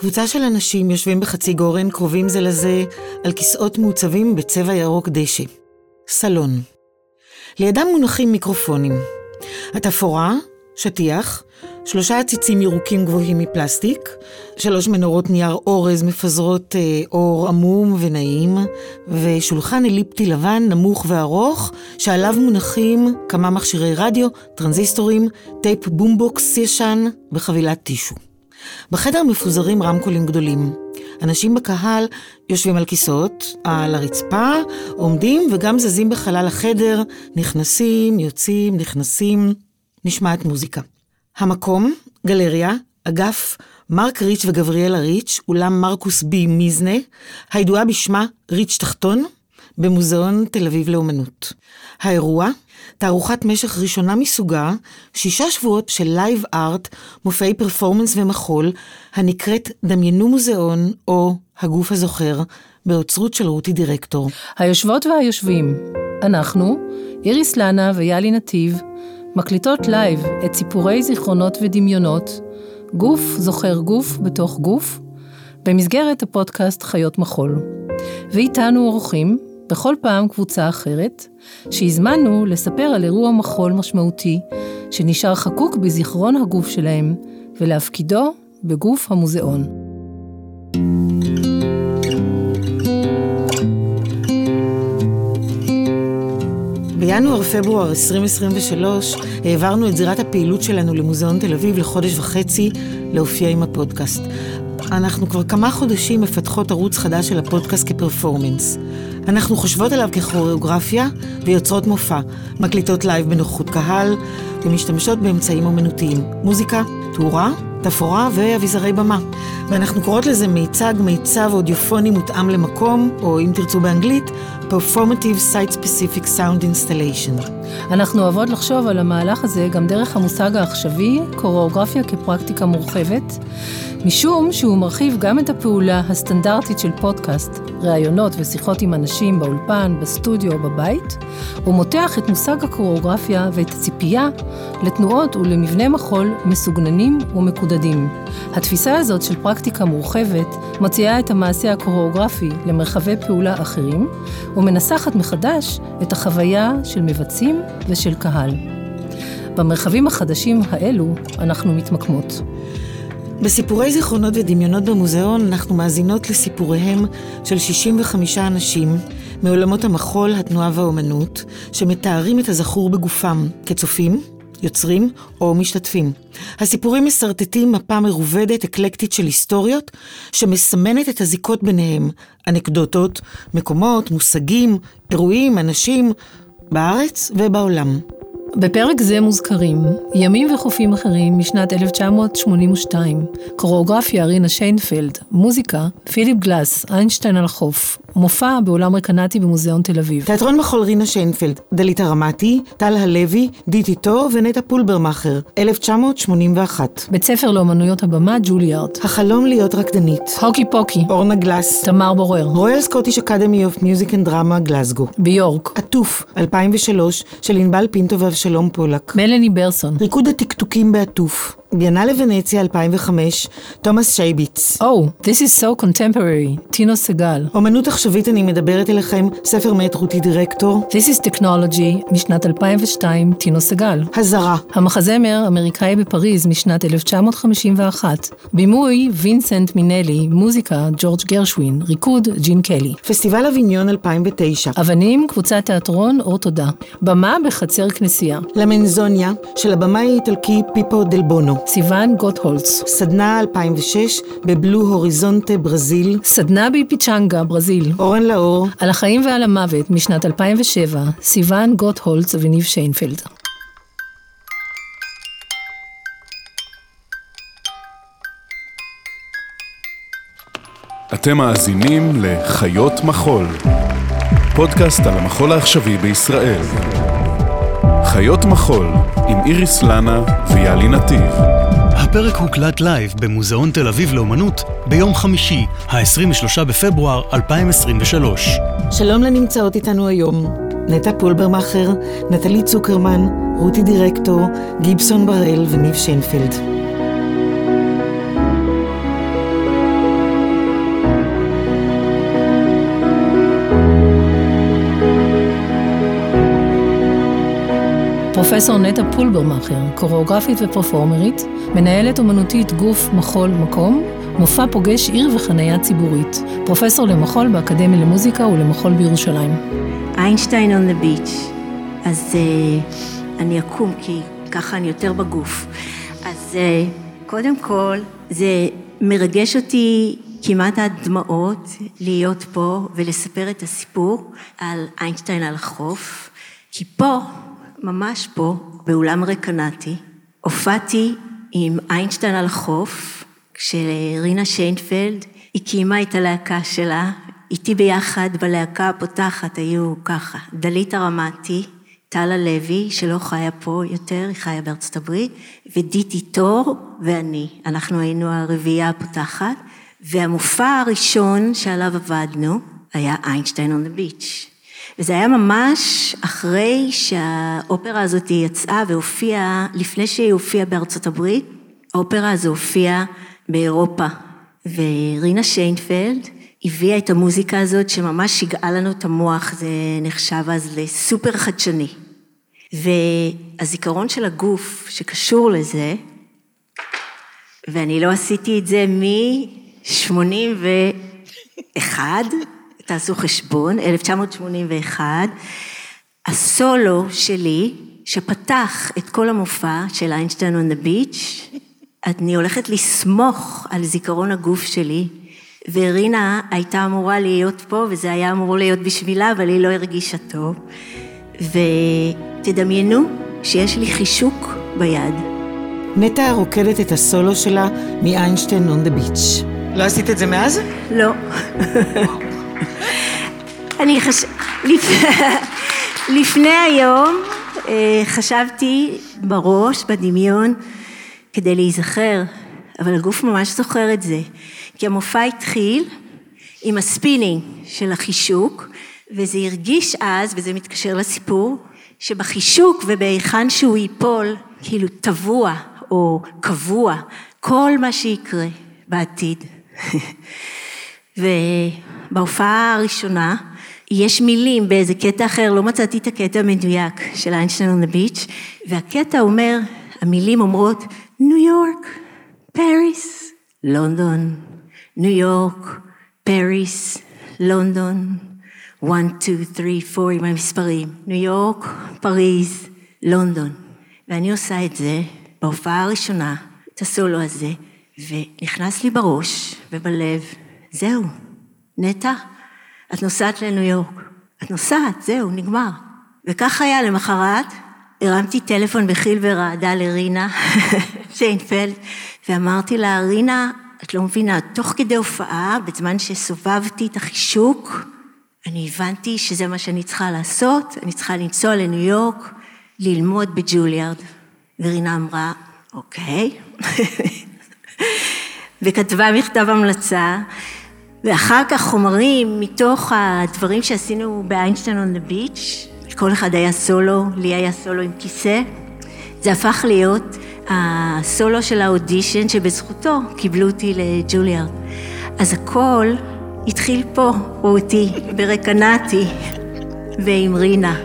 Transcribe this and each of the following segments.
קבוצה של אנשים יושבים בחצי גורן, קרובים זה לזה, על כיסאות מעוצבים בצבע ירוק דשא. סלון. לידם מונחים מיקרופונים. התפאורה, שטיח, שלושה עציצים ירוקים גבוהים מפלסטיק, שלוש מנורות נייר אורז מפזרות אה, אור עמום ונעים, ושולחן אליפטי לבן נמוך וארוך, שעליו מונחים כמה מכשירי רדיו, טרנזיסטורים, טייפ בומבוקס ישן וחבילת טישו. בחדר מפוזרים רמקולים גדולים. אנשים בקהל יושבים על כיסאות, על הרצפה, עומדים וגם זזים בחלל החדר, נכנסים, יוצאים, נכנסים, נשמעת מוזיקה. המקום, גלריה, אגף מרק ריץ' וגבריאלה ריץ', אולם מרקוס בי מיזנה, הידועה בשמה ריץ' תחתון, במוזיאון תל אביב לאומנות. האירוע, תערוכת משך ראשונה מסוגה, שישה שבועות של live art, מופעי פרפורמנס ומחול, הנקראת דמיינו מוזיאון, או הגוף הזוכר, באוצרות של רותי דירקטור. היושבות והיושבים, אנחנו, איריס לנה ויאלי נתיב, מקליטות live את סיפורי זיכרונות ודמיונות, גוף זוכר גוף בתוך גוף, במסגרת הפודקאסט חיות מחול. ואיתנו אורחים, בכל פעם קבוצה אחרת, שהזמנו לספר על אירוע מחול משמעותי, שנשאר חקוק בזיכרון הגוף שלהם, ולהפקידו בגוף המוזיאון. בינואר-פברואר 2023 העברנו את זירת הפעילות שלנו למוזיאון תל אביב לחודש וחצי להופיע עם הפודקאסט. אנחנו כבר כמה חודשים מפתחות ערוץ חדש של הפודקאסט כפרפורמנס. אנחנו חושבות עליו ככוריאוגרפיה ויוצרות מופע, מקליטות live בנוכחות קהל ומשתמשות באמצעים אומנותיים, מוזיקה, תאורה, תפאורה ואביזרי במה. ואנחנו קוראות לזה מיצג, מיצב אודיופוני מותאם למקום, או אם תרצו באנגלית, Performative Site Specific Sound Installation. אנחנו אוהבות לחשוב על המהלך הזה גם דרך המושג העכשווי, קוריאוגרפיה כפרקטיקה מורחבת, משום שהוא מרחיב גם את הפעולה הסטנדרטית של פודקאסט, ראיונות ושיחות עם אנשים באולפן, בסטודיו או בבית, ומותח את מושג הקוריאוגרפיה ואת הציפייה לתנועות ולמבנה מחול מסוגננים ומקודדים. התפיסה הזאת של פרקטיקה מורחבת מציעה את המעשה הקוריאוגרפי למרחבי פעולה אחרים, ומנסחת מחדש את החוויה של מבצעים ושל קהל. במרחבים החדשים האלו אנחנו מתמקמות. בסיפורי זיכרונות ודמיונות במוזיאון אנחנו מאזינות לסיפוריהם של 65 אנשים מעולמות המחול, התנועה והאומנות, שמתארים את הזכור בגופם כצופים, יוצרים או משתתפים. הסיפורים מסרטטים מפה מרובדת, אקלקטית של היסטוריות, שמסמנת את הזיקות ביניהם, אנקדוטות, מקומות, מושגים, אירועים, אנשים, בארץ ובעולם. בפרק זה מוזכרים ימים וחופים אחרים משנת 1982, קוריאוגרפיה רינה שיינפלד, מוזיקה פיליפ גלס, איינשטיין על החוף, מופע באולם רקנטי במוזיאון תל אביב. תיאטרון מחול רינה שיינפלד, דלית הרמתי, טל הלוי, דיטי טור ונטע פולברמאכר, 1981. בית ספר לאומנויות הבמה, ג'וליארד. החלום להיות רקדנית. Hokey Pokey. אורנה גלס. תמר בורר. Royal Scottish Academy of Music and Drama, גלסגו. ביורק. עטוף, 2003, של ענבל פינטו ואבשלום פולק. מלני ברסון. ריקוד הטקטוקים בעטוף. ביאנלה ונציה 2005, תומאס שייביץ. Oh, this is so contemporary, טינו סגל. אומנות עכשווית אני מדברת אליכם, ספר מאת רותי דירקטור. This is technology, משנת 2002, טינו סגל. הזרה. המחזמר, אמריקאי בפריז, משנת 1951. בימוי, וינסנט מינלי, מוזיקה, ג'ורג' גרשווין, ריקוד, ג'ין קלי. פסטיבל אביניון 2009. אבנים, קבוצת תיאטרון, אורתו-דה. במה בחצר כנסייה. למנזוניה, של הבמאי האיטלקי פיפו דל בונו. סיוון גוטהולץ. סדנה 2006 בבלו הוריזונטה, ברזיל. סדנה בפיצ'נגה, ברזיל. אורן לאור. על החיים ועל המוות, משנת 2007, סיוון גוטהולץ וניב שיינפלד. אתם מאזינים לחיות מחול, פודקאסט על המחול העכשווי בישראל. חיות מחול עם איריס לנה ויאלי נתיב. הפרק הוקלט live במוזיאון תל אביב לאומנות ביום חמישי, ה-23 בפברואר 2023. שלום לנמצאות איתנו היום, נטע פולברמאכר, נטלי צוקרמן, רותי דירקטור, גיבסון בראל וניב שיינפלד. פרופסור נטע פולברמאכר, קוריאוגרפית ופרפורמרית, מנהלת אומנותית גוף מחול מקום, מופע פוגש עיר וחנייה ציבורית, פרופסור למחול באקדמיה למוזיקה ולמחול בירושלים. איינשטיין on the beach. אז uh, אני אקום כי ככה אני יותר בגוף. אז uh, קודם כל, זה מרגש אותי כמעט עד דמעות להיות פה ולספר את הסיפור על איינשטיין על החוף, כי פה, ממש פה, באולם רקנטי, הופעתי עם איינשטיין על החוף, כשרינה שיינפלד הקימה את הלהקה שלה, איתי ביחד בלהקה הפותחת היו ככה, דלית הרמתי, טלה לוי, שלא חיה פה יותר, היא חיה בארצות הברית, ודיטי טור ואני. אנחנו היינו הרביעייה הפותחת, והמופע הראשון שעליו עבדנו היה איינשטיין the beach. וזה היה ממש אחרי שהאופרה הזאת יצאה והופיעה, לפני שהיא הופיעה בארצות הברית, האופרה הזו הופיעה באירופה. ורינה שיינפלד הביאה את המוזיקה הזאת שממש שיגעה לנו את המוח, זה נחשב אז לסופר חדשני. והזיכרון של הגוף שקשור לזה, ואני לא עשיתי את זה מ-81, תעשו חשבון, 1981, הסולו שלי, שפתח את כל המופע של איינשטיין on the beach, אני הולכת לסמוך על זיכרון הגוף שלי, ורינה הייתה אמורה להיות פה, וזה היה אמור להיות בשבילה, אבל היא לא הרגישה טוב. ותדמיינו שיש לי חישוק ביד. נטע רוקדת את הסולו שלה מאיינשטיין on the beach. לא עשית את זה מאז? לא. אני חש... לפני היום אה, חשבתי בראש, בדמיון, כדי להיזכר, אבל הגוף ממש זוכר את זה. כי המופע התחיל עם הספינינג של החישוק, וזה הרגיש אז, וזה מתקשר לסיפור, שבחישוק ובהיכן שהוא ייפול, כאילו טבוע או קבוע, כל מה שיקרה בעתיד. ובהופעה הראשונה, יש מילים באיזה קטע אחר, לא מצאתי את הקטע המדויק של איינשטיין the beach, והקטע אומר, המילים אומרות, ניו יורק, פריס, לונדון, ניו יורק, פריס, לונדון, 1, 2, 3, 4 עם המספרים, ניו יורק, פריז, לונדון. ואני עושה את זה בהופעה הראשונה, את הסולו הזה, ונכנס לי בראש ובלב, זהו, נטע, את נוסעת לניו יורק. את נוסעת, זהו, נגמר. וכך היה למחרת, הרמתי טלפון בחיל ורעדה לרינה שיינפלד, ואמרתי לה, רינה, את לא מבינה, תוך כדי הופעה, בזמן שסובבתי את החישוק, אני הבנתי שזה מה שאני צריכה לעשות, אני צריכה לנסוע לניו יורק, ללמוד בג'וליארד. ורינה אמרה, אוקיי. וכתבה מכתב המלצה, ואחר כך חומרים מתוך הדברים שעשינו באיינשטיין on the beach, כל אחד היה סולו, לי היה סולו עם כיסא, זה הפך להיות הסולו של האודישן שבזכותו קיבלו אותי לג'וליארד. אז הכל התחיל פה, רותי, ברקנטי ועם רינה.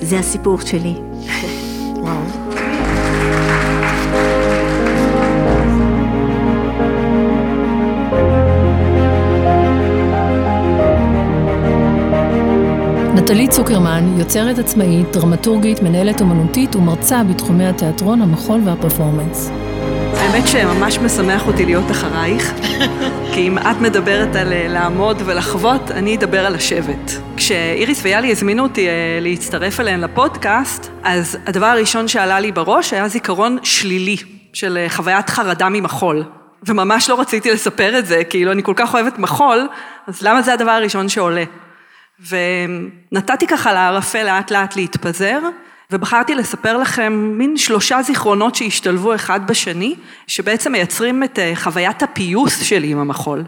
זה הסיפור שלי. וואו. נטלי צוקרמן, יוצרת עצמאית, דרמטורגית, מנהלת אומנותית ומרצה בתחומי התיאטרון, המחול והפרפורמנס. האמת שממש משמח אותי להיות אחרייך, כי אם את מדברת על אה, לעמוד ולחוות, אני אדבר על לשבת. כשאיריס ויאלי הזמינו אותי אה, להצטרף אליהן לפודקאסט, אז הדבר הראשון שעלה לי בראש היה זיכרון שלילי של אה, חוויית חרדה ממחול. וממש לא רציתי לספר את זה, כאילו אני כל כך אוהבת מחול, אז למה זה הדבר הראשון שעולה? ונתתי ככה לערפל לאט לאט להתפזר, ובחרתי לספר לכם מין שלושה זיכרונות שהשתלבו אחד בשני, שבעצם מייצרים את אה, חוויית הפיוס שלי עם המחול.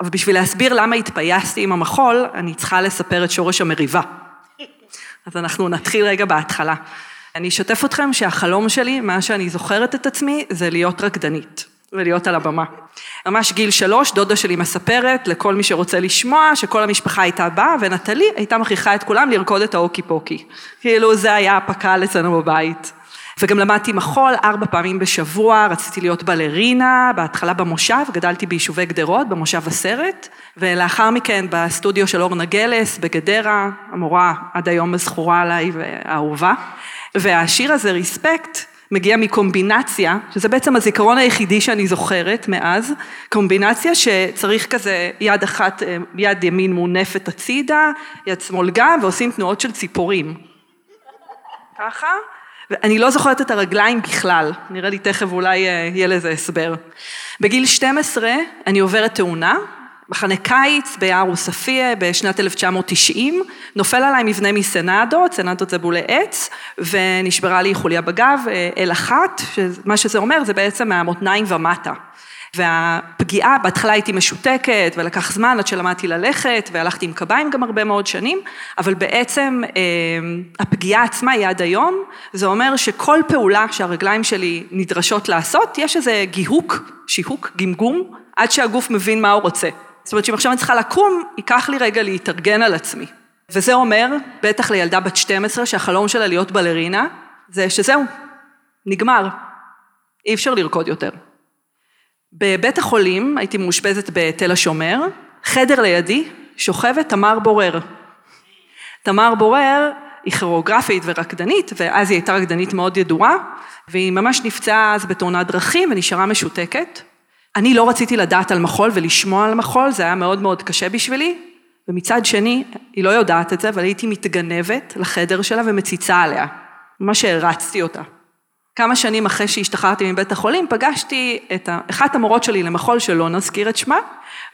אבל בשביל להסביר למה התפייסתי עם המחול, אני צריכה לספר את שורש המריבה. אז אנחנו נתחיל רגע בהתחלה. אני אשתף אתכם שהחלום שלי, מה שאני זוכרת את עצמי, זה להיות רקדנית ולהיות על הבמה. ממש גיל שלוש, דודה שלי מספרת לכל מי שרוצה לשמוע, שכל המשפחה הייתה באה, ונטלי הייתה מכריחה את כולם לרקוד את האוקי פוקי. כאילו זה היה הפק"ל אצלנו בבית. וגם למדתי מחול ארבע פעמים בשבוע, רציתי להיות בלרינה, בהתחלה במושב, גדלתי ביישובי גדרות, במושב הסרט, ולאחר מכן בסטודיו של אורנה גלס בגדרה, המורה עד היום זכורה עליי ואהובה. והשיר הזה, ריספקט, מגיע מקומבינציה, שזה בעצם הזיכרון היחידי שאני זוכרת מאז, קומבינציה שצריך כזה יד אחת, יד ימין מונפת הצידה, יד שמאל גם, ועושים תנועות של ציפורים. ככה, ואני לא זוכרת את הרגליים בכלל, נראה לי תכף אולי אה, יהיה לזה הסבר. בגיל 12 אני עוברת תאונה, מחנה קיץ ביער עוספיא בשנת 1990, נופל עליי מבנה מסנדות, סנדות זה בולי עץ, ונשברה לי חוליה בגב, אה, אל אחת, מה שזה אומר זה בעצם מהמותניים ומטה. והפגיעה, בהתחלה הייתי משותקת ולקח זמן עד שלמדתי ללכת והלכתי עם קביים גם הרבה מאוד שנים, אבל בעצם אה, הפגיעה עצמה היא עד היום, זה אומר שכל פעולה שהרגליים שלי נדרשות לעשות, יש איזה גיהוק, שיהוק, גמגום, עד שהגוף מבין מה הוא רוצה. זאת אומרת שאם עכשיו אני צריכה לקום, ייקח לי רגע להתארגן על עצמי. וזה אומר, בטח לילדה בת 12 שהחלום שלה להיות בלרינה, זה שזהו, נגמר, אי אפשר לרקוד יותר. בבית החולים הייתי מאושפזת בתל השומר, חדר לידי שוכבת תמר בורר. תמר בורר היא כירוגרפית ורקדנית, ואז היא הייתה רקדנית מאוד ידועה, והיא ממש נפצעה אז בתאונת דרכים ונשארה משותקת. אני לא רציתי לדעת על מחול ולשמוע על מחול, זה היה מאוד מאוד קשה בשבילי, ומצד שני, היא לא יודעת את זה, אבל הייתי מתגנבת לחדר שלה ומציצה עליה. ממש הערצתי אותה. כמה שנים אחרי שהשתחררתי מבית החולים, פגשתי את אחת המורות שלי למחול, שלא נזכיר את שמה,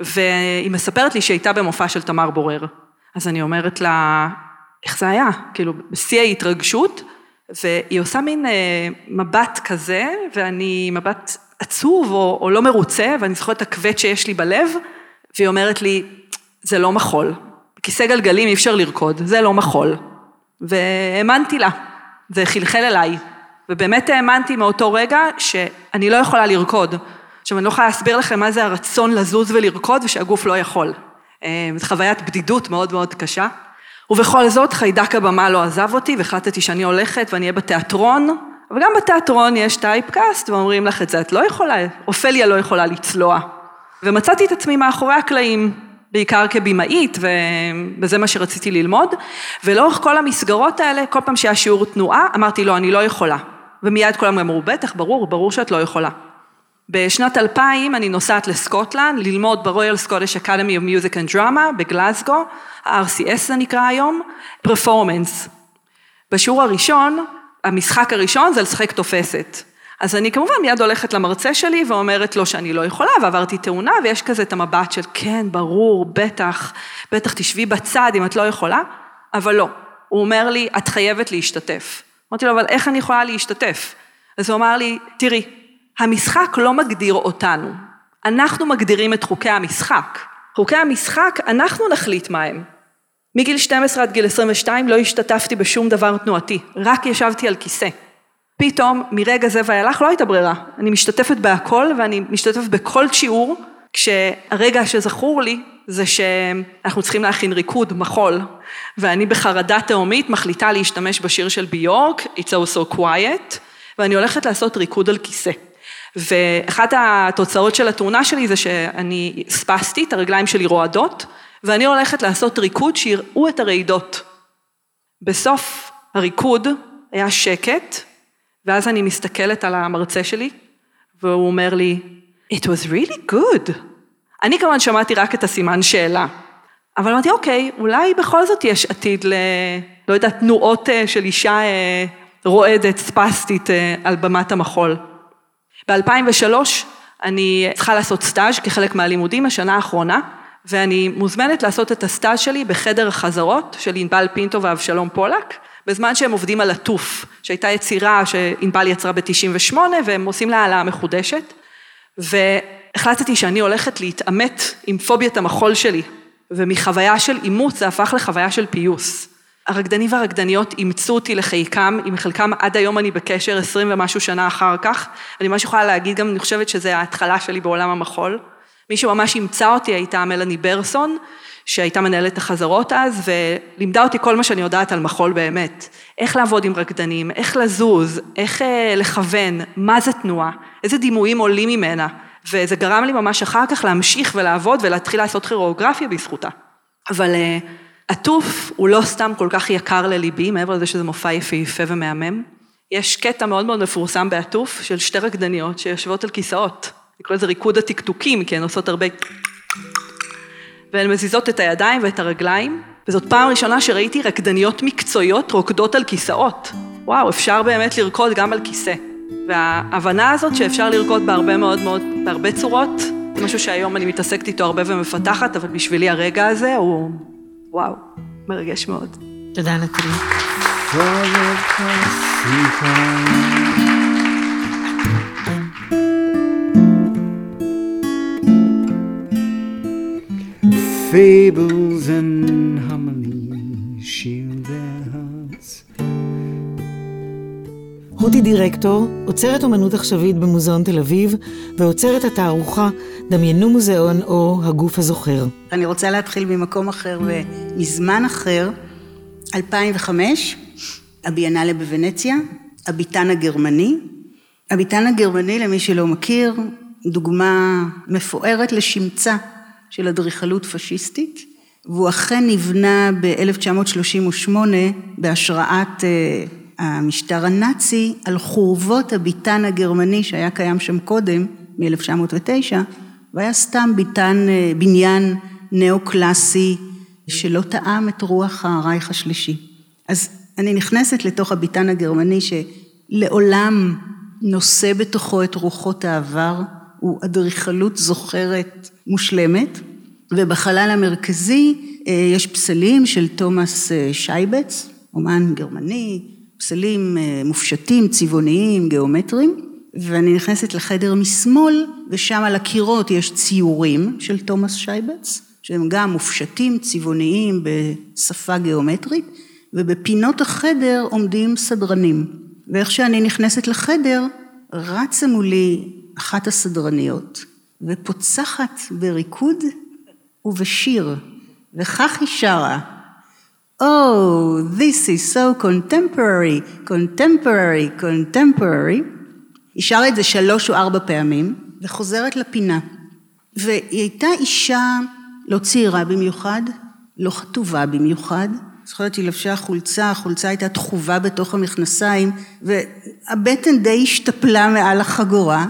והיא מספרת לי שהייתה במופע של תמר בורר. אז אני אומרת לה, איך זה היה? כאילו, בשיא ההתרגשות, והיא עושה מין אה, מבט כזה, ואני מבט עצוב או, או לא מרוצה, ואני זוכרת את הכבד שיש לי בלב, והיא אומרת לי, זה לא מחול. בכיסא גלגלים אי אפשר לרקוד, זה לא מחול. והאמנתי לה, זה חלחל אליי. ובאמת האמנתי מאותו רגע שאני לא יכולה לרקוד. עכשיו, אני לא יכולה להסביר לכם מה זה הרצון לזוז ולרקוד ושהגוף לא יכול. אה, זו חוויית בדידות מאוד מאוד קשה. ובכל זאת, חיידק הבמה לא עזב אותי, והחלטתי שאני הולכת ואני אהיה בתיאטרון, אבל גם בתיאטרון יש טייפקאסט, ואומרים לך את זה, את לא יכולה, אופליה לא יכולה לצלוע. ומצאתי את עצמי מאחורי הקלעים, בעיקר כבימאית, וזה מה שרציתי ללמוד, ולאורך כל המסגרות האלה, כל פעם שהיה שיעור תנועה, אמרתי, לא, אני לא יכולה. ומיד כולם אמרו, בטח, ברור, ברור שאת לא יכולה. בשנת 2000 אני נוסעת לסקוטלנד, ללמוד ברויאל סקוטיש אקדמי of Music and Drama בגלסגו, ה-RCS זה נקרא היום, פרפורמנס. בשיעור הראשון, המשחק הראשון זה לשחק תופסת. אז אני כמובן מיד הולכת למרצה שלי ואומרת לו שאני לא יכולה, ועברתי תאונה, ויש כזה את המבט של כן, ברור, בטח, בטח תשבי בצד אם את לא יכולה, אבל לא. הוא אומר לי, את חייבת להשתתף. אמרתי לו, אבל איך אני יכולה להשתתף? אז הוא אמר לי, תראי, המשחק לא מגדיר אותנו, אנחנו מגדירים את חוקי המשחק. חוקי המשחק, אנחנו נחליט מה הם. מגיל 12 עד גיל 22 לא השתתפתי בשום דבר תנועתי, רק ישבתי על כיסא. פתאום, מרגע זה ואילך לא הייתה ברירה. אני משתתפת בהכל ואני משתתפת בכל שיעור, כשהרגע שזכור לי זה שאנחנו צריכים להכין ריקוד, מחול, ואני בחרדה תהומית מחליטה להשתמש בשיר של ביורק, It's all so quiet, ואני הולכת לעשות ריקוד על כיסא. ואחת התוצאות של התאונה שלי זה שאני ספסתי, את הרגליים שלי רועדות, ואני הולכת לעשות ריקוד שיראו את הרעידות. בסוף הריקוד היה שקט, ואז אני מסתכלת על המרצה שלי, והוא אומר לי, It was really good. אני כמובן שמעתי רק את הסימן שאלה, אבל אמרתי, אוקיי, אולי בכל זאת יש עתיד ל... לא יודעת, תנועות אה, של אישה אה, רועדת, ספסטית, אה, על במת המחול. ב-2003 אני צריכה לעשות סטאז' כחלק מהלימודים, השנה האחרונה, ואני מוזמנת לעשות את הסטאז' שלי בחדר החזרות של ענבל פינטו ואבשלום פולק, בזמן שהם עובדים על עטוף, שהייתה יצירה שענבל יצרה ב-98 והם עושים לה העלאה מחודשת, והחלטתי שאני הולכת להתעמת עם פוביית המחול שלי, ומחוויה של אימוץ זה הפך לחוויה של פיוס. הרקדנים והרקדניות אימצו אותי לחיקם, עם חלקם עד היום אני בקשר עשרים ומשהו שנה אחר כך, אני ממש יכולה להגיד גם, אני חושבת שזה ההתחלה שלי בעולם המחול. מי שממש אימצה אותי הייתה מלאני ברסון, שהייתה מנהלת החזרות אז, ולימדה אותי כל מה שאני יודעת על מחול באמת. איך לעבוד עם רקדנים, איך לזוז, איך אה, לכוון, מה זה תנועה, איזה דימויים עולים ממנה. וזה גרם לי ממש אחר כך להמשיך ולעבוד ולהתחיל לעשות כירואוגרפיה בזכותה. אבל אה, עטוף הוא לא סתם כל כך יקר לליבי, מעבר לזה שזה מופע יפהפה ומהמם. יש קטע מאוד מאוד מפורסם בעטוף של שתי רקדניות שיושבות על כיסאות. אני קורא לזה ריקוד הטקטוקים, כי הן עושות הרבה... והן מזיזות את הידיים ואת הרגליים, וזאת פעם ראשונה שראיתי רקדניות מקצועיות רוקדות על כיסאות. וואו, אפשר באמת לרקוד גם על כיסא. וההבנה הזאת שאפשר לרקוד בהרבה מאוד מאוד, בהרבה צורות, זה משהו שהיום אני מתעסקת איתו הרבה ומפתחת, אבל בשבילי הרגע הזה הוא, וואו, מרגש מאוד. תודה, נטלי. Fables and harmony shield their hearts. רותי דירקטור, עוצרת אומנות עכשווית במוזיאון תל אביב, ועוצרת התערוכה דמיינו מוזיאון או הגוף הזוכר. אני רוצה להתחיל ממקום אחר ומזמן אחר. 2005, הביאנלה בוונציה, הביתן הגרמני. הביתן הגרמני, למי שלא מכיר, דוגמה מפוארת לשמצה של אדריכלות פשיסטית, והוא אכן נבנה ב-1938 בהשראת אה, המשטר הנאצי על חורבות הביתן הגרמני שהיה קיים שם קודם, מ-1909, והיה סתם ביתן, אה, בניין נאו-קלאסי שלא טעם את רוח הרייך השלישי. אז אני נכנסת לתוך הביתן הגרמני שלעולם נושא בתוכו את רוחות העבר, הוא אדריכלות זוכרת מושלמת, ובחלל המרכזי אה, יש פסלים של תומאס אה, שייבץ, אומן גרמני, פסלים אה, מופשטים, צבעוניים, גיאומטריים, ואני נכנסת לחדר משמאל, ושם על הקירות יש ציורים של תומאס שייבץ, שהם גם מופשטים, צבעוניים, בשפה גיאומטרית, ובפינות החדר עומדים סדרנים. ואיך שאני נכנסת לחדר, רצה מולי אחת הסדרניות, ופוצחת בריקוד ובשיר, וכך היא שרה. Oh, this is so contemporary, contemporary, contemporary. היא שרה את זה שלוש או ארבע פעמים, וחוזרת לפינה. והיא הייתה אישה לא צעירה במיוחד, לא חטובה במיוחד. זוכרת שהיא לבשה חולצה, החולצה הייתה תחובה בתוך המכנסיים, והבטן די השתפלה מעל החגורה,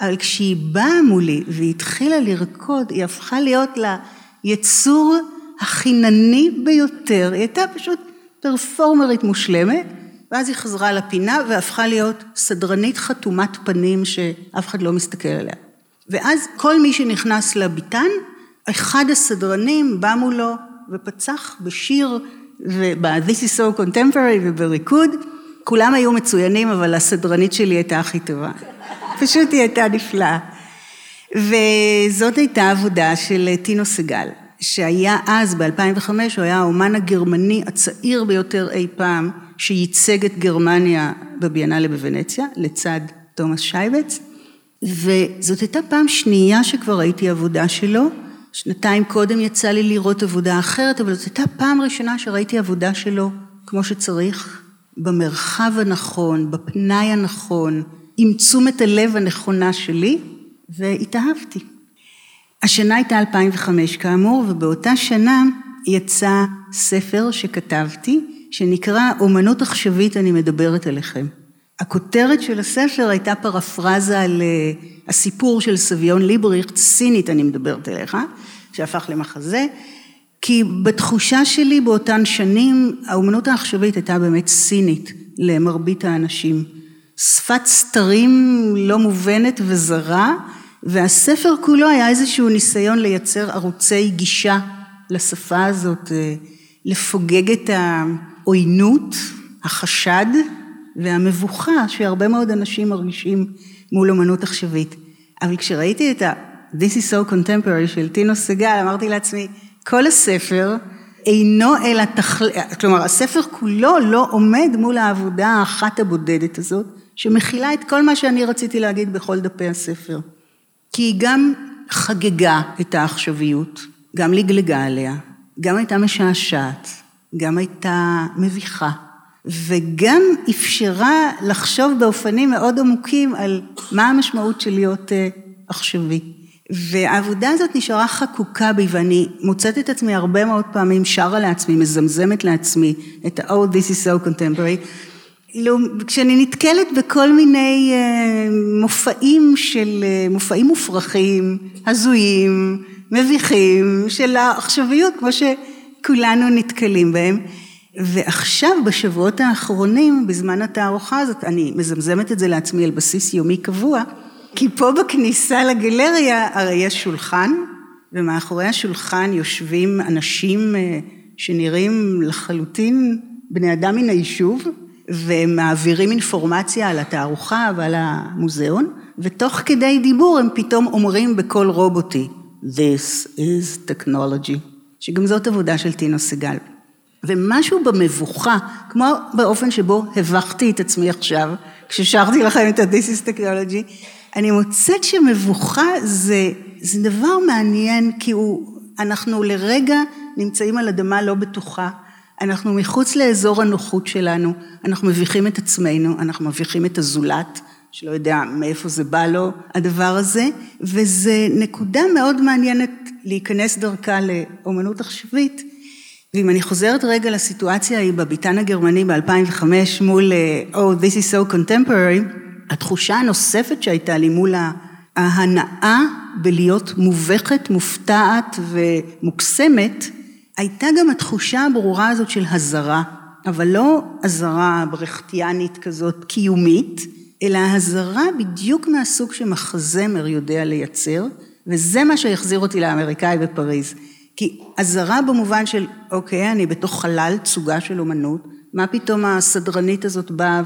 אבל כשהיא באה מולי והתחילה לרקוד, היא הפכה להיות לה יצור החינני ביותר, היא הייתה פשוט פרפורמרית מושלמת, ואז היא חזרה לפינה והפכה להיות סדרנית חתומת פנים שאף אחד לא מסתכל עליה. ואז כל מי שנכנס לביתן, אחד הסדרנים בא מולו ופצח בשיר וב-This is so contemporary ובריקוד, כולם היו מצוינים, אבל הסדרנית שלי הייתה הכי טובה. פשוט היא הייתה נפלאה. וזאת הייתה עבודה של טינו סגל. שהיה אז, ב-2005, הוא היה האומן הגרמני הצעיר ביותר אי פעם, שייצג את גרמניה בביאנלה בוונציה, לצד תומאס שייבץ, וזאת הייתה פעם שנייה שכבר ראיתי עבודה שלו, שנתיים קודם יצא לי לראות עבודה אחרת, אבל זאת הייתה פעם ראשונה שראיתי עבודה שלו כמו שצריך, במרחב הנכון, בפנאי הנכון, עם תשומת הלב הנכונה שלי, והתאהבתי. השנה הייתה 2005 כאמור, ובאותה שנה יצא ספר שכתבתי, שנקרא אומנות עכשווית אני מדברת אליכם. הכותרת של הספר הייתה פרפרזה על אה, הסיפור של סביון ליבריכט, סינית אני מדברת אליך, שהפך למחזה, כי בתחושה שלי באותן שנים, האומנות העכשווית הייתה באמת סינית למרבית האנשים. שפת סתרים לא מובנת וזרה, והספר כולו היה איזשהו ניסיון לייצר ערוצי גישה לשפה הזאת, אה, לפוגג את העוינות, החשד והמבוכה שהרבה מאוד אנשים מרגישים מול אומנות עכשווית. אבל כשראיתי את ה- This is so contemporary של טינו סגל, אמרתי לעצמי, כל הספר אינו אלא תכל... כלומר, הספר כולו לא עומד מול העבודה האחת הבודדת הזאת, שמכילה את כל מה שאני רציתי להגיד בכל דפי הספר. כי היא גם חגגה את העכשוויות, גם לגלגה עליה, גם הייתה משעשעת, גם הייתה מביכה, וגם אפשרה לחשוב באופנים מאוד עמוקים על מה המשמעות של להיות אה, עכשווי. והעבודה הזאת נשארה חקוקה בי, ואני מוצאת את עצמי הרבה מאוד פעמים שרה לעצמי, מזמזמת לעצמי את ה- Oh, this is so contemporary. לא, כשאני נתקלת בכל מיני אה, מופעים של, אה, מופעים מופרכים, הזויים, מביכים, של העכשוויות, כמו שכולנו נתקלים בהם. ועכשיו, בשבועות האחרונים, בזמן התערוכה הזאת, אני מזמזמת את זה לעצמי על בסיס יומי קבוע, כי פה בכניסה לגלריה הרי יש שולחן, ומאחורי השולחן יושבים אנשים אה, שנראים לחלוטין בני אדם מן היישוב, והם מעבירים אינפורמציה על התערוכה ועל המוזיאון, ותוך כדי דיבור הם פתאום אומרים בקול רובוטי, This is technology, שגם זאת עבודה של טינו סגל. ומשהו במבוכה, כמו באופן שבו הבכתי את עצמי עכשיו, כששרתי לכם את ה-This is technology, אני מוצאת שמבוכה זה, זה דבר מעניין, כי הוא, אנחנו לרגע נמצאים על אדמה לא בטוחה, אנחנו מחוץ לאזור הנוחות שלנו, אנחנו מביכים את עצמנו, אנחנו מביכים את הזולת, שלא יודע מאיפה זה בא לו, הדבר הזה, וזה נקודה מאוד מעניינת להיכנס דרכה לאומנות עכשווית. ואם אני חוזרת רגע לסיטואציה ההיא בביתן הגרמני ב-2005 מול Oh, this is so contemporary, התחושה הנוספת שהייתה לי מול ההנאה בלהיות מובכת, מופתעת ומוקסמת, הייתה גם התחושה הברורה הזאת של הזרה, אבל לא הזרה ברכטיאנית כזאת קיומית, אלא הזרה בדיוק מהסוג שמחזמר יודע לייצר, וזה מה שהחזיר אותי לאמריקאי בפריז. כי הזרה במובן של, אוקיי, אני בתוך חלל תצוגה של אומנות, מה פתאום הסדרנית הזאת באה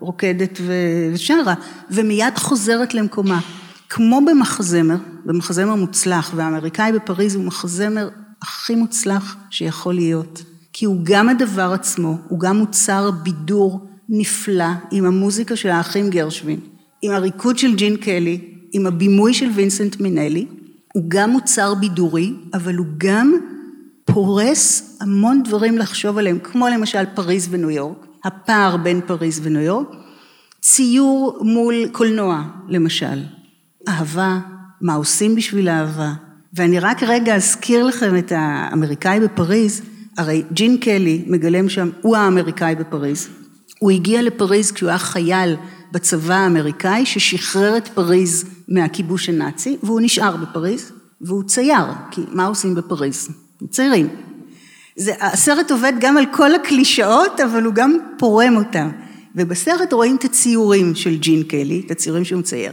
ורוקדת ושרה, ומיד חוזרת למקומה. כמו במחזמר, במחזמר מוצלח, והאמריקאי בפריז הוא מחזמר הכי מוצלח שיכול להיות. כי הוא גם הדבר עצמו, הוא גם מוצר בידור נפלא עם המוזיקה של האחים גרשווין, עם הריקוד של ג'ין קלי, עם הבימוי של וינסנט מינלי, הוא גם מוצר בידורי, אבל הוא גם פורס המון דברים לחשוב עליהם, כמו למשל פריז וניו יורק, הפער בין פריז וניו יורק, ציור מול קולנוע, למשל, אהבה, מה עושים בשביל אהבה, ואני רק רגע אזכיר לכם את האמריקאי בפריז, הרי ג'ין קלי מגלם שם, הוא האמריקאי בפריז, הוא הגיע לפריז כשהוא היה חייל בצבא האמריקאי ששחרר את פריז מהכיבוש הנאצי, והוא נשאר בפריז, והוא צייר, כי מה עושים בפריז? מציירים. זה, הסרט עובד גם על כל הקלישאות, אבל הוא גם פורם אותם. ובסרט רואים את הציורים של ג'ין קלי, את הציורים שהוא מצייר.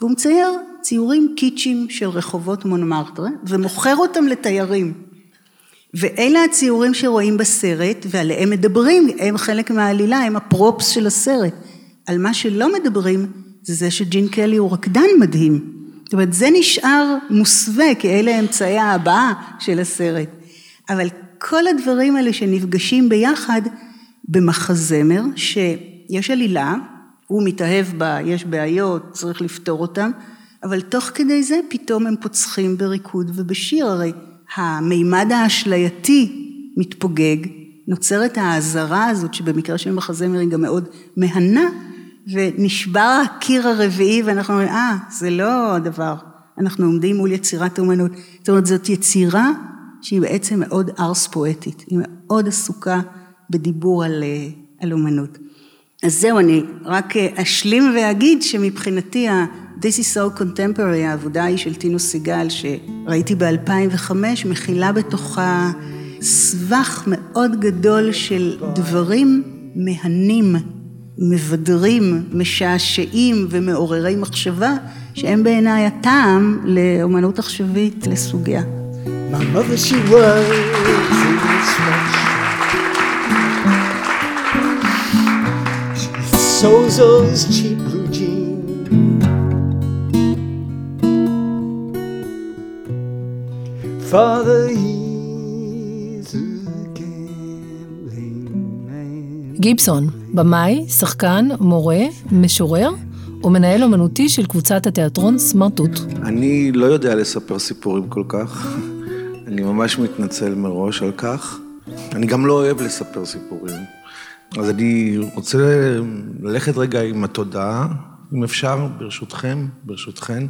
והוא מצייר ציורים קיצ'ים של רחובות מונמרטרה, ומוכר אותם לתיירים. ואלה הציורים שרואים בסרט, ועליהם מדברים, הם חלק מהעלילה, הם הפרופס של הסרט. על מה שלא מדברים, זה זה שג'ין קלי הוא רקדן מדהים. זאת אומרת, זה נשאר מוסווה, כי אלה אמצעי ההבעה של הסרט. אבל כל הדברים האלה שנפגשים ביחד במחזמר, שיש עלילה, הוא מתאהב בה, יש בעיות, צריך לפתור אותן, אבל תוך כדי זה פתאום הם פוצחים בריקוד ובשיר, הרי המימד האשלייתי מתפוגג, נוצרת האזהרה הזאת, שבמקרה של מחזמר היא גם מאוד מהנה, ונשבר הקיר הרביעי ואנחנו אומרים, אה, זה לא הדבר, אנחנו עומדים מול יצירת אומנות. זאת אומרת, זאת יצירה שהיא בעצם מאוד ארס פואטית, היא מאוד עסוקה בדיבור על, אה, על אומנות. אז זהו, אני רק אה, אשלים ואגיד שמבחינתי ה-This is so contemporary, העבודה היא של טינו סיגל, שראיתי ב-2005, מכילה בתוכה סבך מאוד גדול של דברים מהנים, מבדרים, משעשעים ומעוררי מחשבה, שהם בעיניי הטעם לאומנות עכשווית לסוגיה. My mother, she was. She sews those cheap Father, he's a gambling man. גיבסון, במאי, שחקן, מורה, משורר ומנהל אומנותי של קבוצת התיאטרון סמרטוט. אני לא יודע לספר סיפורים כל כך. אני ממש מתנצל מראש על כך. אני גם לא אוהב לספר סיפורים. אז אני רוצה ללכת רגע עם התודעה, אם אפשר, ברשותכם, ברשותכן.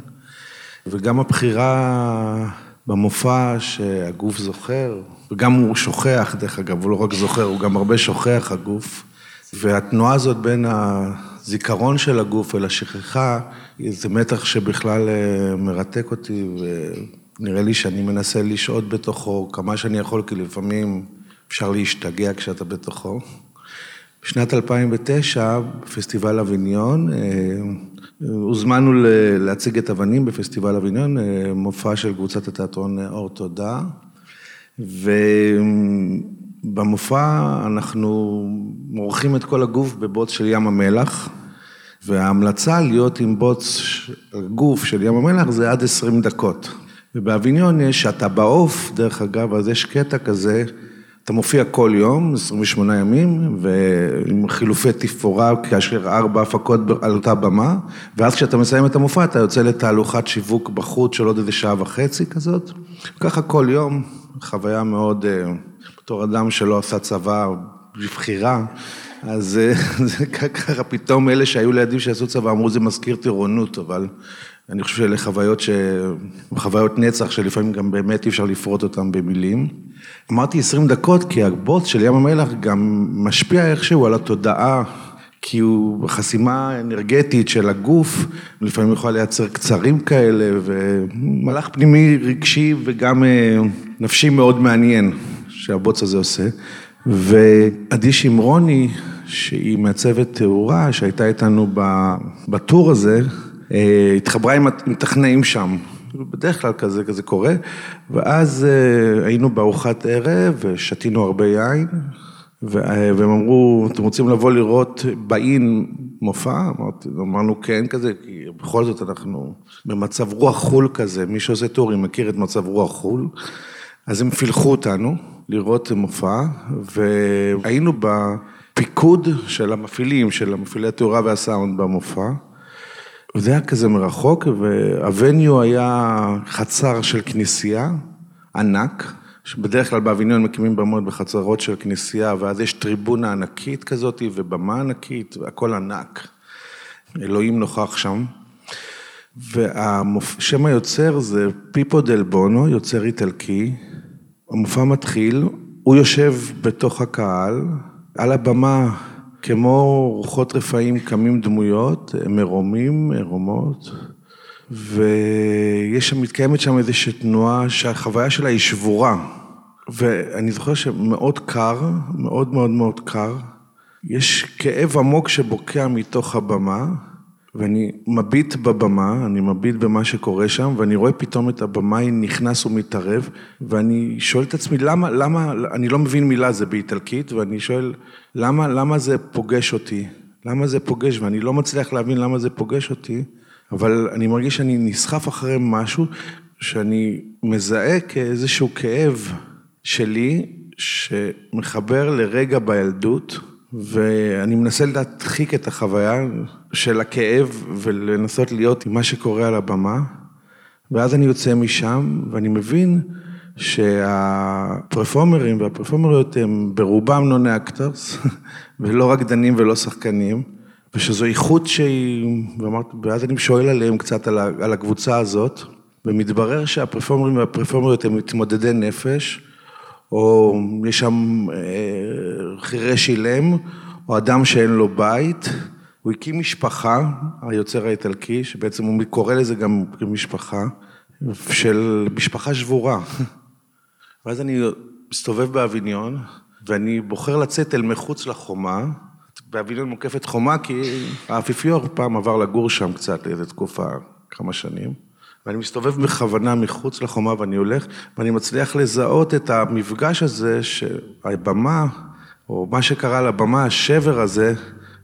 וגם הבחירה במופע שהגוף זוכר, וגם הוא שוכח, דרך אגב, הוא לא רק זוכר, הוא גם הרבה שוכח, הגוף. והתנועה הזאת בין הזיכרון של הגוף אל השכחה, זה מתח שבכלל אה, מרתק אותי, ונראה לי שאני מנסה לשהות בתוכו כמה שאני יכול, כי לפעמים אפשר להשתגע כשאתה בתוכו. בשנת 2009, בפסטיבל אביניון, אה, הוזמנו להציג את אבנים בפסטיבל אביניון, אה, מופע של קבוצת התיאטרון אור תודה, ובמופע אנחנו מורחים את כל הגוף בבוץ של ים המלח, וההמלצה להיות עם בוץ גוף של ים המלח זה עד 20 דקות. ובאביניון יש, שאתה בעוף, דרך אגב, אז יש קטע כזה, אתה מופיע כל יום, 28 ימים, ועם חילופי תפאורה, כאשר ארבע הפקות על אותה במה, ואז כשאתה מסיים את המופע, אתה יוצא לתהלוכת שיווק בחוץ של עוד איזה שעה וחצי כזאת. ככה כל יום, חוויה מאוד, אה, בתור אדם שלא עשה צבא בבחירה, אז אה, זה ככה פתאום אלה שהיו לידי שעשו צבא אמרו זה מזכיר טירונות, אבל אני חושב שאלה חוויות ש... חוויות נצח שלפעמים גם באמת אי אפשר לפרוט אותן במילים. אמרתי 20 דקות כי הבוץ של ים המלח גם משפיע איכשהו על התודעה, כי הוא חסימה אנרגטית של הגוף, לפעמים יכול לייצר קצרים כאלה, ומהלך פנימי רגשי וגם אה, נפשי מאוד מעניין שהבוץ הזה עושה. ועדי שמרוני, שהיא מעצבת תאורה, שהייתה איתנו בטור הזה, התחברה עם הטכנאים שם. בדרך כלל כזה, כזה קורה, ואז אה, היינו בארוחת ערב ושתינו הרבה יין, אה, והם אמרו, אתם רוצים לבוא לראות באין מופע? אמרנו כן כזה, כי בכל זאת אנחנו במצב רוח חול כזה, מי שעושה טורים מכיר את מצב רוח חול, אז הם פילחו אותנו לראות מופע, והיינו בפיקוד של המפעילים, של המפעילי התאורה והסאונד במופע. וזה היה כזה מרחוק, והווניו היה חצר של כנסייה, ענק, שבדרך כלל באביניון מקימים במות בחצרות של כנסייה, ואז יש טריבונה ענקית כזאת, ובמה ענקית, והכל ענק. אלוהים נוכח שם. ושם היוצר זה פיפו דל בונו, יוצר איטלקי. המופע מתחיל, הוא יושב בתוך הקהל, על הבמה כמו רוחות רפאים קמים דמויות, מרומים, מרומות, ויש שם, מתקיימת שם איזושהי תנועה שהחוויה שלה היא שבורה. ואני זוכר שמאוד קר, מאוד מאוד מאוד קר, יש כאב עמוק שבוקע מתוך הבמה, ואני מביט בבמה, אני מביט במה שקורה שם, ואני רואה פתאום את הבמאי נכנס ומתערב, ואני שואל את עצמי, למה, למה, אני לא מבין מילה זה באיטלקית, ואני שואל, למה, למה זה פוגש אותי? למה זה פוגש? ואני לא מצליח להבין למה זה פוגש אותי, אבל אני מרגיש שאני נסחף אחרי משהו שאני מזהה כאיזשהו כאב שלי, שמחבר לרגע בילדות, ואני מנסה להדחיק את החוויה של הכאב ולנסות להיות עם מה שקורה על הבמה, ואז אני יוצא משם ואני מבין שהפרפורמרים והפרפורמריות הם ברובם non-actors, ולא רקדנים ולא שחקנים, ושזו איכות שהיא, ואמרתי, ואז אני שואל עליהם קצת על הקבוצה הזאת, ומתברר שהפרפורמרים והפרפורמריות הם מתמודדי נפש, או יש שם אה, חירש אילם, או אדם שאין לו בית. הוא הקים משפחה, היוצר האיטלקי, שבעצם הוא קורא לזה גם משפחה, של משפחה שבורה. ואז אני מסתובב באביניון, ואני בוחר לצאת אל מחוץ לחומה. באביניון מוקפת חומה, כי האפיפיור פעם עבר לגור שם קצת לאיזו תקופה, כמה שנים. ואני מסתובב בכוונה מחוץ לחומה ואני הולך, ואני מצליח לזהות את המפגש הזה, שהבמה, או מה שקרה לבמה, השבר הזה,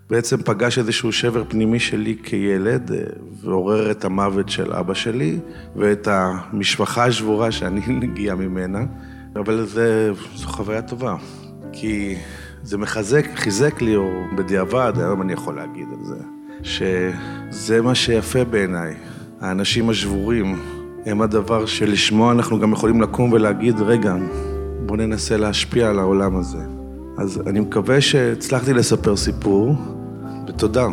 בעצם פגש איזשהו שבר פנימי שלי כילד, אה, ועורר את המוות של אבא שלי, ואת המשפחה השבורה שאני מגיע ממנה, אבל זה, זו חוויה טובה, כי זה מחזק, חיזק לי, או בדיעבד, היום אני יכול להגיד על זה. שזה מה שיפה בעיניי. האנשים השבורים הם הדבר שלשמו אנחנו גם יכולים לקום ולהגיד, רגע, בואו ננסה להשפיע על העולם הזה. אז אני מקווה שהצלחתי לספר סיפור, ותודה.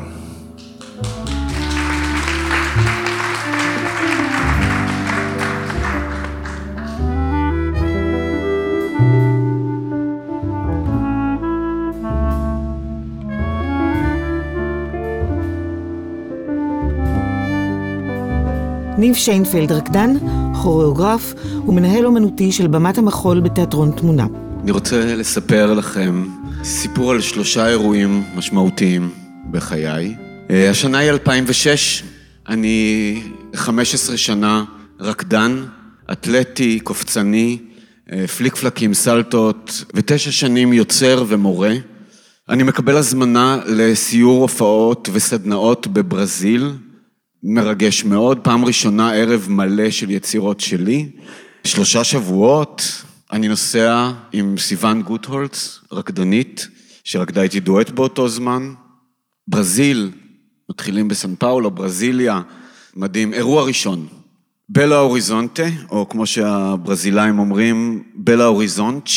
ניב שיינפלד, רקדן, כוריאוגרף ומנהל אומנותי של במת המחול בתיאטרון תמונה. אני רוצה לספר לכם סיפור על שלושה אירועים משמעותיים בחיי. אה, השנה היא 2006, אני 15 שנה רקדן, אתלטי, קופצני, אה, פליק פלקים, סלטות, ותשע שנים יוצר ומורה. אני מקבל הזמנה לסיור הופעות וסדנאות בברזיל, מרגש מאוד, פעם ראשונה ערב מלא של יצירות שלי, שלושה שבועות, אני נוסע עם סיוון גוטהולץ, רקדנית, שרקדה איתי דואט באותו זמן. ברזיל, מתחילים בסן פאולו, ברזיליה, מדהים. אירוע ראשון, בלה אוריזונטה, או כמו שהברזילאים אומרים, בלה אוריזונץ',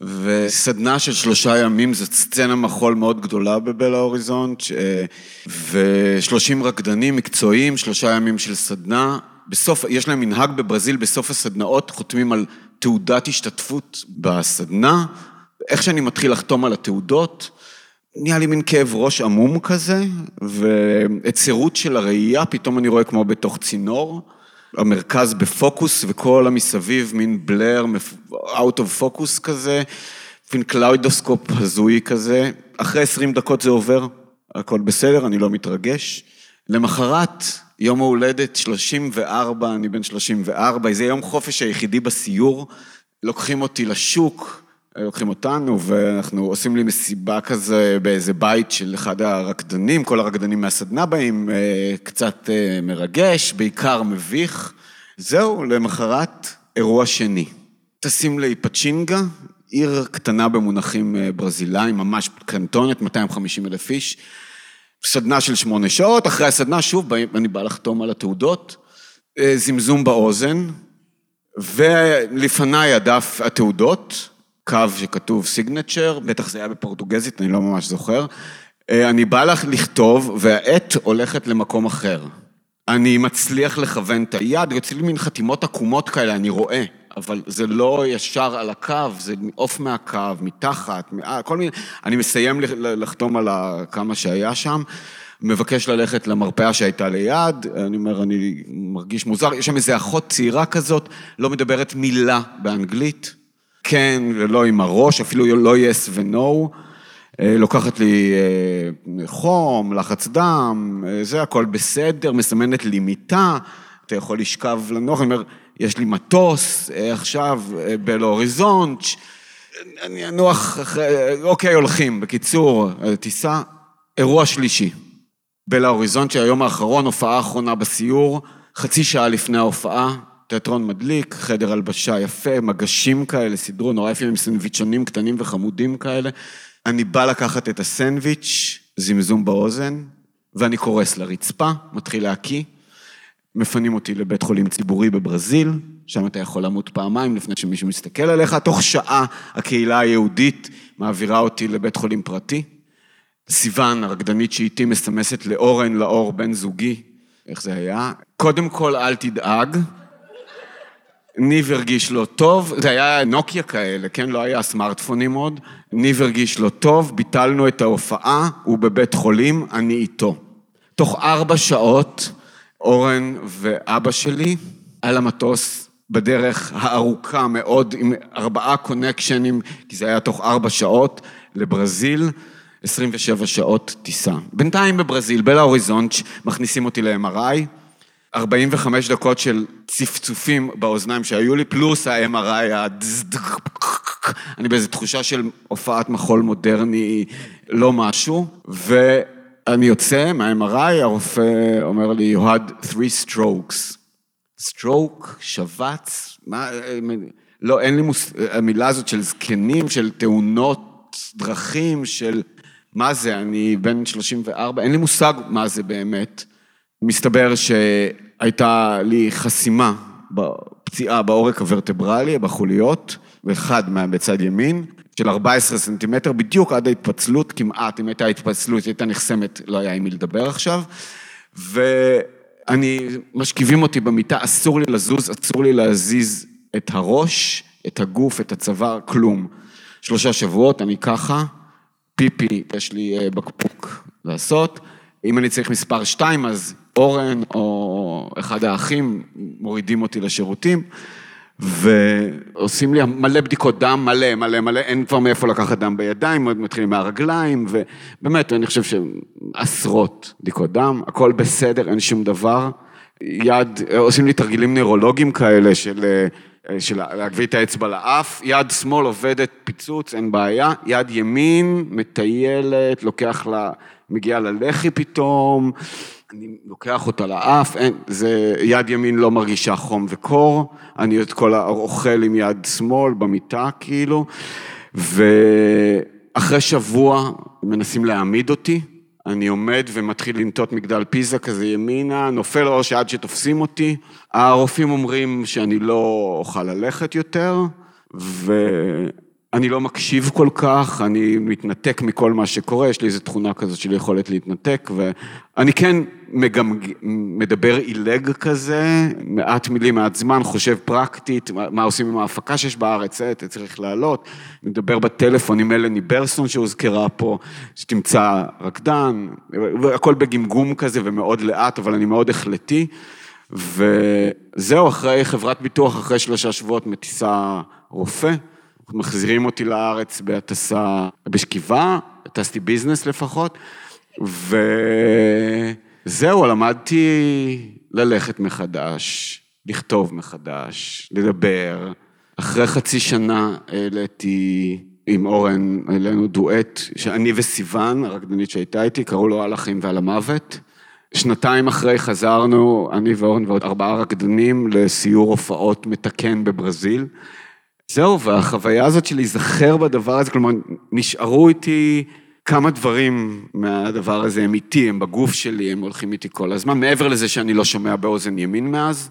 וסדנה של שלושה ימים, זאת סצנה מחול מאוד גדולה בבלה אוריזונט, ושלושים רקדנים מקצועיים, שלושה ימים של סדנה. בסוף, יש להם מנהג בברזיל, בסוף הסדנאות חותמים על תעודת השתתפות בסדנה. איך שאני מתחיל לחתום על התעודות, נהיה לי מין כאב ראש עמום כזה, והיצרות של הראייה, פתאום אני רואה כמו בתוך צינור. המרכז בפוקוס וכל המסביב מין blur, out of focus כזה, מין קליידוסקופ הזוי כזה. אחרי עשרים דקות זה עובר, הכל בסדר, אני לא מתרגש. למחרת, יום ההולדת 34, אני בן 34, זה יום חופש היחידי בסיור, לוקחים אותי לשוק, לוקחים אותנו, ואנחנו עושים לי מסיבה כזה באיזה בית של אחד הרקדנים, כל הרקדנים מהסדנה באים, אה, קצת אה, מרגש, בעיקר מביך. זהו, למחרת, אירוע שני. טסים לאיפצ'ינגה, עיר קטנה במונחים אה, ברזילאים, ממש קנטונת, 250 אלף איש. סדנה של שמונה שעות, אחרי הסדנה, שוב, אני בא לחתום על התעודות, זמזום באוזן, ולפניי הדף התעודות, קו שכתוב סיגנצ'ר, בטח זה היה בפורטוגזית, אני לא ממש זוכר. אה, אני בא לך לכתוב, והעט הולכת למקום אחר. אני מצליח לכוון את היד, יוצאים לי מין חתימות עקומות כאלה, אני רואה, אבל זה לא ישר על הקו, זה עוף מהקו, מתחת, מה, כל מיני... אני מסיים לחתום על כמה שהיה שם, מבקש ללכת למרפאה שהייתה ליד, אני אומר, אני מרגיש מוזר, יש שם איזו אחות צעירה כזאת, לא מדברת מילה באנגלית. כן ולא עם הראש, אפילו לא yes ו-no. אה, לוקחת לי אה, חום, לחץ דם, אה, זה הכל בסדר, מסמנת לי מיטה, אתה יכול לשכב לנוח, אני אומר, יש לי מטוס עכשיו באל הוריזונט, אני אנוח אחרי, אוקיי, הולכים, בקיצור, טיסה, אירוע שלישי. באל ההוריזונט, שהיום האחרון, הופעה אחרונה בסיור, חצי שעה לפני ההופעה, תיאטרון מדליק, חדר הלבשה יפה, מגשים כאלה, סידרו נורא יפים עם סנדוויצ'ונים קטנים וחמודים כאלה. אני בא לקחת את הסנדוויץ', זמזום באוזן, ואני קורס לרצפה, מתחיל להקיא. מפנים אותי לבית חולים ציבורי בברזיל, שם אתה יכול למות פעמיים לפני שמישהו מסתכל עליך. תוך שעה הקהילה היהודית מעבירה אותי לבית חולים פרטי. סיוון, הרקדנית שאיתי, מסמסת לאורן, לאור, בן זוגי, איך זה היה? קודם כל, אל תדאג. ניב הרגיש לא טוב, זה היה נוקיה כאלה, כן? לא היה סמארטפונים עוד. ניב הרגיש לא טוב, ביטלנו את ההופעה, הוא בבית חולים, אני איתו. תוך ארבע שעות, אורן ואבא שלי על המטוס בדרך הארוכה מאוד, עם ארבעה קונקשנים, כי זה היה תוך ארבע שעות, לברזיל, 27 שעות טיסה. בינתיים בברזיל, בלה אוריזונץ', מכניסים אותי ל-MRI. 45 דקות של צפצופים באוזניים שהיו לי, פלוס ה-MRI, אני באיזו תחושה של הופעת מחול מודרני, לא משהו, ואני יוצא מה-MRI, הרופא אומר לי, you had three strokes. סטרוק, שבץ, מה, לא, אין לי מוס... המילה הזאת של זקנים, של תאונות דרכים, של מה זה, אני בן 34, אין לי מושג מה זה באמת. מסתבר שהייתה לי חסימה, פציעה בעורק הוורטברלי, בחוליות, ואחד מה בצד ימין, של 14 סנטימטר, בדיוק עד ההתפצלות, כמעט, אם הייתה התפצלות, הייתה נחסמת, לא היה עם מי לדבר עכשיו. ואני, משכיבים אותי במיטה, אסור לי לזוז, אסור לי להזיז את הראש, את הגוף, את הצוואר, כלום. שלושה שבועות, אני ככה, פיפי, יש לי אה, בקבוק לעשות. אם אני צריך מספר שתיים, אז אורן או אחד האחים מורידים אותי לשירותים. ועושים לי מלא בדיקות דם, מלא, מלא, מלא, אין כבר מאיפה לקחת דם בידיים, מתחילים מהרגליים, ובאמת, אני חושב שעשרות בדיקות דם, הכל בסדר, אין שום דבר. יד, עושים לי תרגילים נוירולוגיים כאלה של, של להגביא את האצבע לאף, יד שמאל עובדת פיצוץ, אין בעיה, יד ימין מטיילת, לוקח לה, מגיעה ללחי פתאום, אני לוקח אותה לאף, אין, זה, יד ימין לא מרגישה חום וקור, אני את כל האוכל עם יד שמאל במיטה כאילו, ואחרי שבוע מנסים להעמיד אותי, אני עומד ומתחיל לנטות מגדל פיזה כזה ימינה, נופל או שעד שתופסים אותי, הרופאים אומרים שאני לא אוכל ללכת יותר, ו... אני לא מקשיב כל כך, אני מתנתק מכל מה שקורה, יש לי איזו תכונה כזאת של יכולת להתנתק, ואני כן מגמג... מדבר עילג כזה, מעט מילים, מעט זמן, חושב פרקטית, מה עושים עם ההפקה שיש בארץ, אה, אתה צריך לעלות, מדבר בטלפון עם אלני ברסון שהוזכרה פה, שתמצא רקדן, והכל בגמגום כזה ומאוד לאט, אבל אני מאוד החלטי. וזהו, אחרי חברת ביטוח, אחרי שלושה שבועות מטיסה רופא. מחזירים אותי לארץ בהטסה, בשכיבה, טסתי ביזנס לפחות, וזהו, למדתי ללכת מחדש, לכתוב מחדש, לדבר. אחרי חצי שנה העליתי עם אורן, העלינו דואט, שאני וסיוון, הרקדנית שהייתה איתי, קראו לו על החיים ועל המוות. שנתיים אחרי חזרנו, אני ואורן ועוד ארבעה רקדנים, לסיור הופעות מתקן בברזיל. זהו, והחוויה הזאת של להיזכר בדבר הזה, כלומר, נשארו איתי כמה דברים מהדבר הזה, הם איתי, הם בגוף שלי, הם הולכים איתי כל הזמן, מעבר לזה שאני לא שומע באוזן ימין מאז,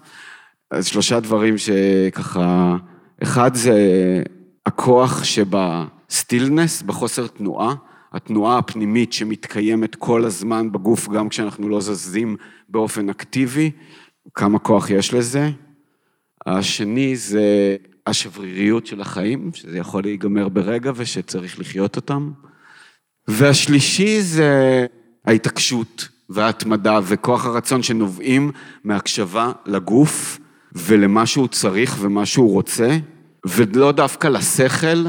אז שלושה דברים שככה, אחד זה הכוח שבסטילנס, בחוסר תנועה, התנועה הפנימית שמתקיימת כל הזמן בגוף, גם כשאנחנו לא זזים באופן אקטיבי, כמה כוח יש לזה. השני זה השבריריות של החיים, שזה יכול להיגמר ברגע ושצריך לחיות אותם. והשלישי זה ההתעקשות וההתמדה וכוח הרצון שנובעים מהקשבה לגוף ולמה שהוא צריך ומה שהוא רוצה, ולא דווקא לשכל,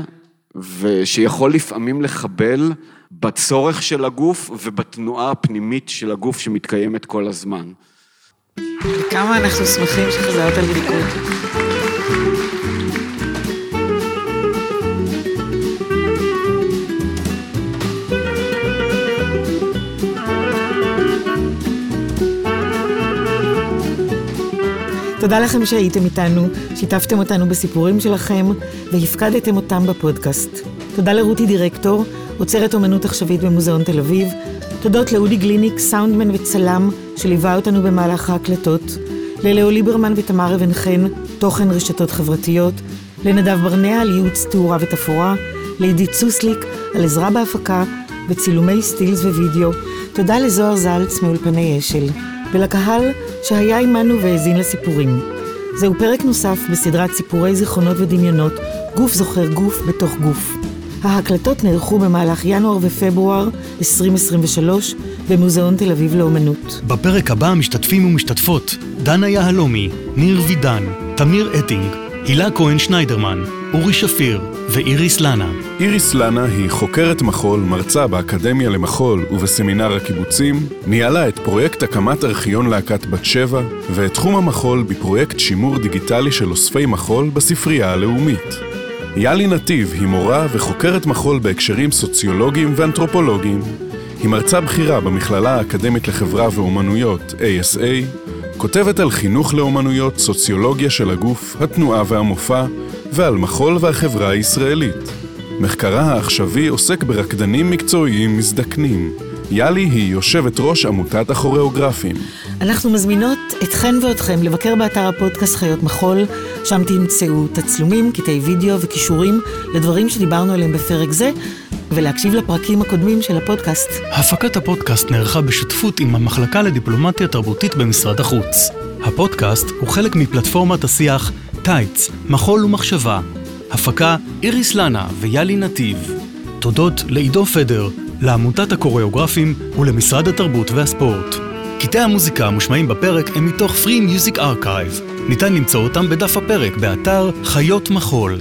ושיכול לפעמים לחבל בצורך של הגוף ובתנועה הפנימית של הגוף שמתקיימת כל הזמן. כמה אנחנו שמחים שחזרת לליכוד. תודה לכם שהייתם איתנו, שיתפתם אותנו בסיפורים שלכם והפקדתם אותם בפודקאסט. תודה לרותי דירקטור, עוצרת אומנות עכשווית במוזיאון תל אביב. תודות לאודי גליניק, סאונדמן וצלם, שליווה אותנו במהלך ההקלטות. ללאו ליברמן ותמר אבן חן, תוכן רשתות חברתיות. לנדב ברנע על ייעוץ תאורה ותפאורה. לעידית סוסליק על עזרה בהפקה וצילומי סטילס ווידאו. תודה לזוהר זלץ מאולפני אשל. ולקהל שהיה עמנו והאזין לסיפורים. זהו פרק נוסף בסדרת סיפורי זיכרונות ודמיונות, גוף זוכר גוף בתוך גוף. ההקלטות נערכו במהלך ינואר ופברואר 2023 במוזיאון תל אביב לאומנות. בפרק הבא משתתפים ומשתתפות דנה יהלומי, ניר וידן, תמיר אטינג, הילה כהן שניידרמן, אורי שפיר ואיריס לנה. איריס לנה היא חוקרת מחול, מרצה באקדמיה למחול ובסמינר הקיבוצים, ניהלה את פרויקט הקמת ארכיון להקת בת שבע, ואת תחום המחול בפרויקט שימור דיגיטלי של אוספי מחול בספרייה הלאומית. יאלי נתיב היא מורה וחוקרת מחול בהקשרים סוציולוגיים ואנתרופולוגיים. היא מרצה בכירה במכללה האקדמית לחברה ואומנויות, ASA, כותבת על חינוך לאומנויות, סוציולוגיה של הגוף, התנועה והמופע, ועל מחול והחברה הישראלית. מחקרה העכשווי עוסק ברקדנים מקצועיים מזדקנים. יאלי היא יושבת ראש עמותת הכוריאוגרפים. אנחנו מזמינות אתכן ואתכם לבקר באתר הפודקאסט חיות מחול, שם תמצאו תצלומים, קטעי וידאו וכישורים לדברים שדיברנו עליהם בפרק זה, ולהקשיב לפרקים הקודמים של הפודקאסט. הפקת הפודקאסט נערכה בשותפות עם המחלקה לדיפלומטיה תרבותית במשרד החוץ. הפודקאסט הוא חלק מפלטפורמת השיח טייץ, מחול ומחשבה. הפקה איריס לנה ויאלי נתיב. תודות לעידו פדר, לעמותת הקוריאוגרפים ולמשרד התרבות והספורט. קטעי המוזיקה המושמעים בפרק הם מתוך Free Music Archive. ניתן למצוא אותם בדף הפרק באתר חיות מחול.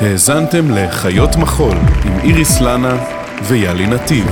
האזנתם לחיות מחול עם איריס לנה ויאלי נתיב.